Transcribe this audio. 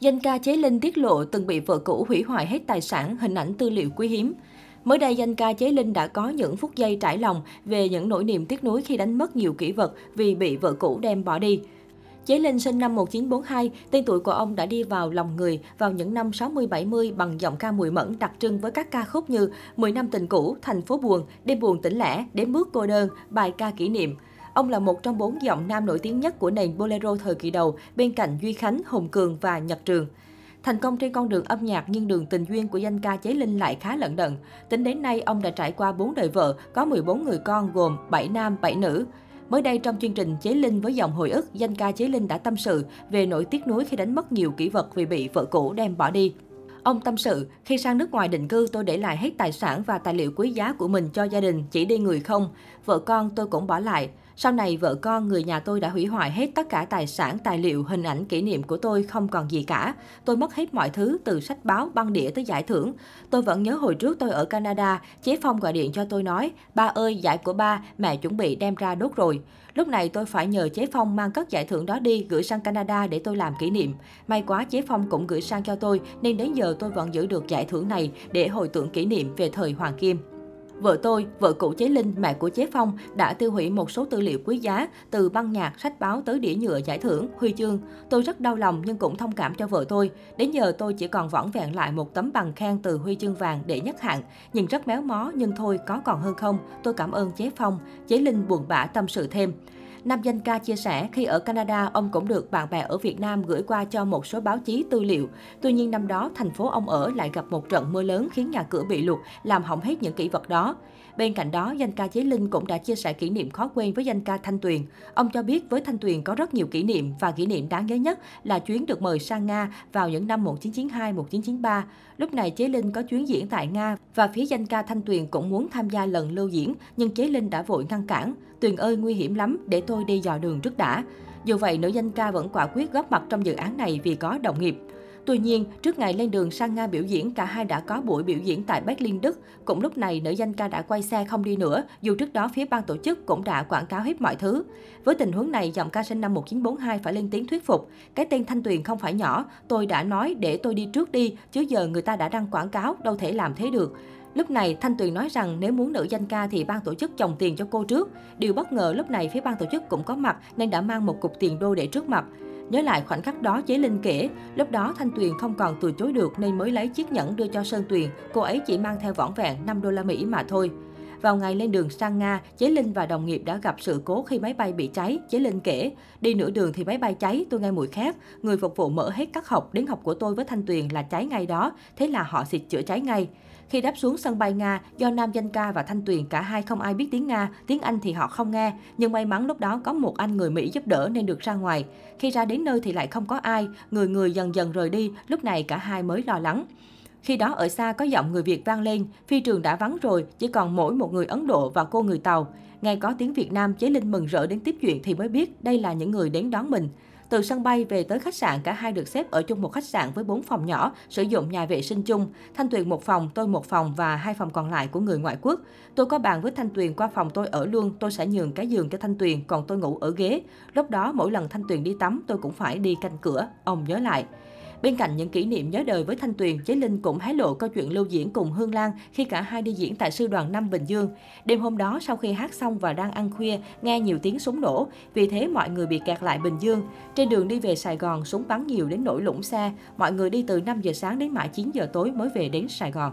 Danh ca Chế Linh tiết lộ từng bị vợ cũ hủy hoại hết tài sản, hình ảnh tư liệu quý hiếm. Mới đây, danh ca Chế Linh đã có những phút giây trải lòng về những nỗi niềm tiếc nuối khi đánh mất nhiều kỷ vật vì bị vợ cũ đem bỏ đi. Chế Linh sinh năm 1942, tên tuổi của ông đã đi vào lòng người vào những năm 60-70 bằng giọng ca mùi mẫn đặc trưng với các ca khúc như 10 năm tình cũ, Thành phố buồn, Đêm buồn tỉnh lẻ, Đếm bước cô đơn, Bài ca kỷ niệm. Ông là một trong bốn giọng nam nổi tiếng nhất của nền bolero thời kỳ đầu, bên cạnh Duy Khánh, Hùng Cường và Nhật Trường. Thành công trên con đường âm nhạc nhưng đường tình duyên của danh ca Chế Linh lại khá lận đận. Tính đến nay, ông đã trải qua 4 đời vợ, có 14 người con gồm 7 nam, 7 nữ. Mới đây trong chương trình Chế Linh với dòng hồi ức, danh ca Chế Linh đã tâm sự về nỗi tiếc nuối khi đánh mất nhiều kỷ vật vì bị vợ cũ đem bỏ đi. Ông tâm sự, khi sang nước ngoài định cư tôi để lại hết tài sản và tài liệu quý giá của mình cho gia đình, chỉ đi người không. Vợ con tôi cũng bỏ lại. Sau này vợ con người nhà tôi đã hủy hoại hết tất cả tài sản, tài liệu, hình ảnh kỷ niệm của tôi không còn gì cả. Tôi mất hết mọi thứ từ sách báo, băng đĩa tới giải thưởng. Tôi vẫn nhớ hồi trước tôi ở Canada, chế Phong gọi điện cho tôi nói, ba ơi giải của ba, mẹ chuẩn bị đem ra đốt rồi. Lúc này tôi phải nhờ chế Phong mang cất giải thưởng đó đi gửi sang Canada để tôi làm kỷ niệm. May quá chế Phong cũng gửi sang cho tôi nên đến giờ tôi vẫn giữ được giải thưởng này để hồi tưởng kỷ niệm về thời Hoàng Kim. Vợ tôi, vợ cụ Chế Linh, mẹ của Chế Phong, đã tiêu hủy một số tư liệu quý giá từ băng nhạc, sách báo tới đĩa nhựa giải thưởng, huy chương. Tôi rất đau lòng nhưng cũng thông cảm cho vợ tôi. Đến giờ tôi chỉ còn võng vẹn lại một tấm bằng khen từ huy chương vàng để nhắc hạng. Nhìn rất méo mó nhưng thôi có còn hơn không. Tôi cảm ơn Chế Phong. Chế Linh buồn bã tâm sự thêm. Nam danh ca chia sẻ, khi ở Canada, ông cũng được bạn bè ở Việt Nam gửi qua cho một số báo chí tư liệu. Tuy nhiên năm đó, thành phố ông ở lại gặp một trận mưa lớn khiến nhà cửa bị lụt, làm hỏng hết những kỷ vật đó. Bên cạnh đó, danh ca Chế Linh cũng đã chia sẻ kỷ niệm khó quên với danh ca Thanh Tuyền. Ông cho biết với Thanh Tuyền có rất nhiều kỷ niệm và kỷ niệm đáng nhớ nhất là chuyến được mời sang Nga vào những năm 1992-1993. Lúc này Chế Linh có chuyến diễn tại Nga và phía danh ca Thanh Tuyền cũng muốn tham gia lần lưu diễn, nhưng Chế Linh đã vội ngăn cản. Tuyền ơi nguy hiểm lắm, để tôi đi dò đường trước đã. Dù vậy, nữ danh ca vẫn quả quyết góp mặt trong dự án này vì có đồng nghiệp. Tuy nhiên, trước ngày lên đường sang Nga biểu diễn, cả hai đã có buổi biểu diễn tại Berlin, Đức. Cũng lúc này, nữ danh ca đã quay xe không đi nữa, dù trước đó phía ban tổ chức cũng đã quảng cáo hết mọi thứ. Với tình huống này, giọng ca sinh năm 1942 phải lên tiếng thuyết phục. Cái tên Thanh Tuyền không phải nhỏ, tôi đã nói để tôi đi trước đi, chứ giờ người ta đã đăng quảng cáo, đâu thể làm thế được. Lúc này, Thanh Tuyền nói rằng nếu muốn nữ danh ca thì ban tổ chức chồng tiền cho cô trước. Điều bất ngờ lúc này phía ban tổ chức cũng có mặt nên đã mang một cục tiền đô để trước mặt. Nhớ lại khoảnh khắc đó, Chế Linh kể, lúc đó Thanh Tuyền không còn từ chối được nên mới lấy chiếc nhẫn đưa cho Sơn Tuyền. Cô ấy chỉ mang theo vỏn vẹn 5 đô la Mỹ mà thôi. Vào ngày lên đường sang Nga, Chế Linh và đồng nghiệp đã gặp sự cố khi máy bay bị cháy. Chế Linh kể, đi nửa đường thì máy bay cháy, tôi nghe mùi khét. Người phục vụ mở hết các học đến học của tôi với Thanh Tuyền là cháy ngay đó. Thế là họ xịt chữa cháy ngay. Khi đáp xuống sân bay Nga, do nam danh ca và Thanh Tuyền cả hai không ai biết tiếng Nga, tiếng Anh thì họ không nghe. Nhưng may mắn lúc đó có một anh người Mỹ giúp đỡ nên được ra ngoài. Khi ra đến nơi thì lại không có ai, người người dần dần rời đi, lúc này cả hai mới lo lắng. Khi đó ở xa có giọng người Việt vang lên, phi trường đã vắng rồi, chỉ còn mỗi một người Ấn Độ và cô người Tàu. Nghe có tiếng Việt Nam, Chế Linh mừng rỡ đến tiếp chuyện thì mới biết đây là những người đến đón mình. Từ sân bay về tới khách sạn, cả hai được xếp ở chung một khách sạn với 4 phòng nhỏ, sử dụng nhà vệ sinh chung. Thanh Tuyền một phòng, tôi một phòng và hai phòng còn lại của người ngoại quốc. Tôi có bàn với Thanh Tuyền qua phòng tôi ở luôn, tôi sẽ nhường cái giường cho Thanh Tuyền, còn tôi ngủ ở ghế. Lúc đó mỗi lần Thanh Tuyền đi tắm, tôi cũng phải đi canh cửa. Ông nhớ lại. Bên cạnh những kỷ niệm nhớ đời với Thanh Tuyền, Chế Linh cũng hé lộ câu chuyện lưu diễn cùng Hương Lan khi cả hai đi diễn tại sư đoàn 5 Bình Dương. Đêm hôm đó, sau khi hát xong và đang ăn khuya, nghe nhiều tiếng súng nổ, vì thế mọi người bị kẹt lại Bình Dương. Trên đường đi về Sài Gòn, súng bắn nhiều đến nỗi lũng xe. Mọi người đi từ 5 giờ sáng đến mãi 9 giờ tối mới về đến Sài Gòn.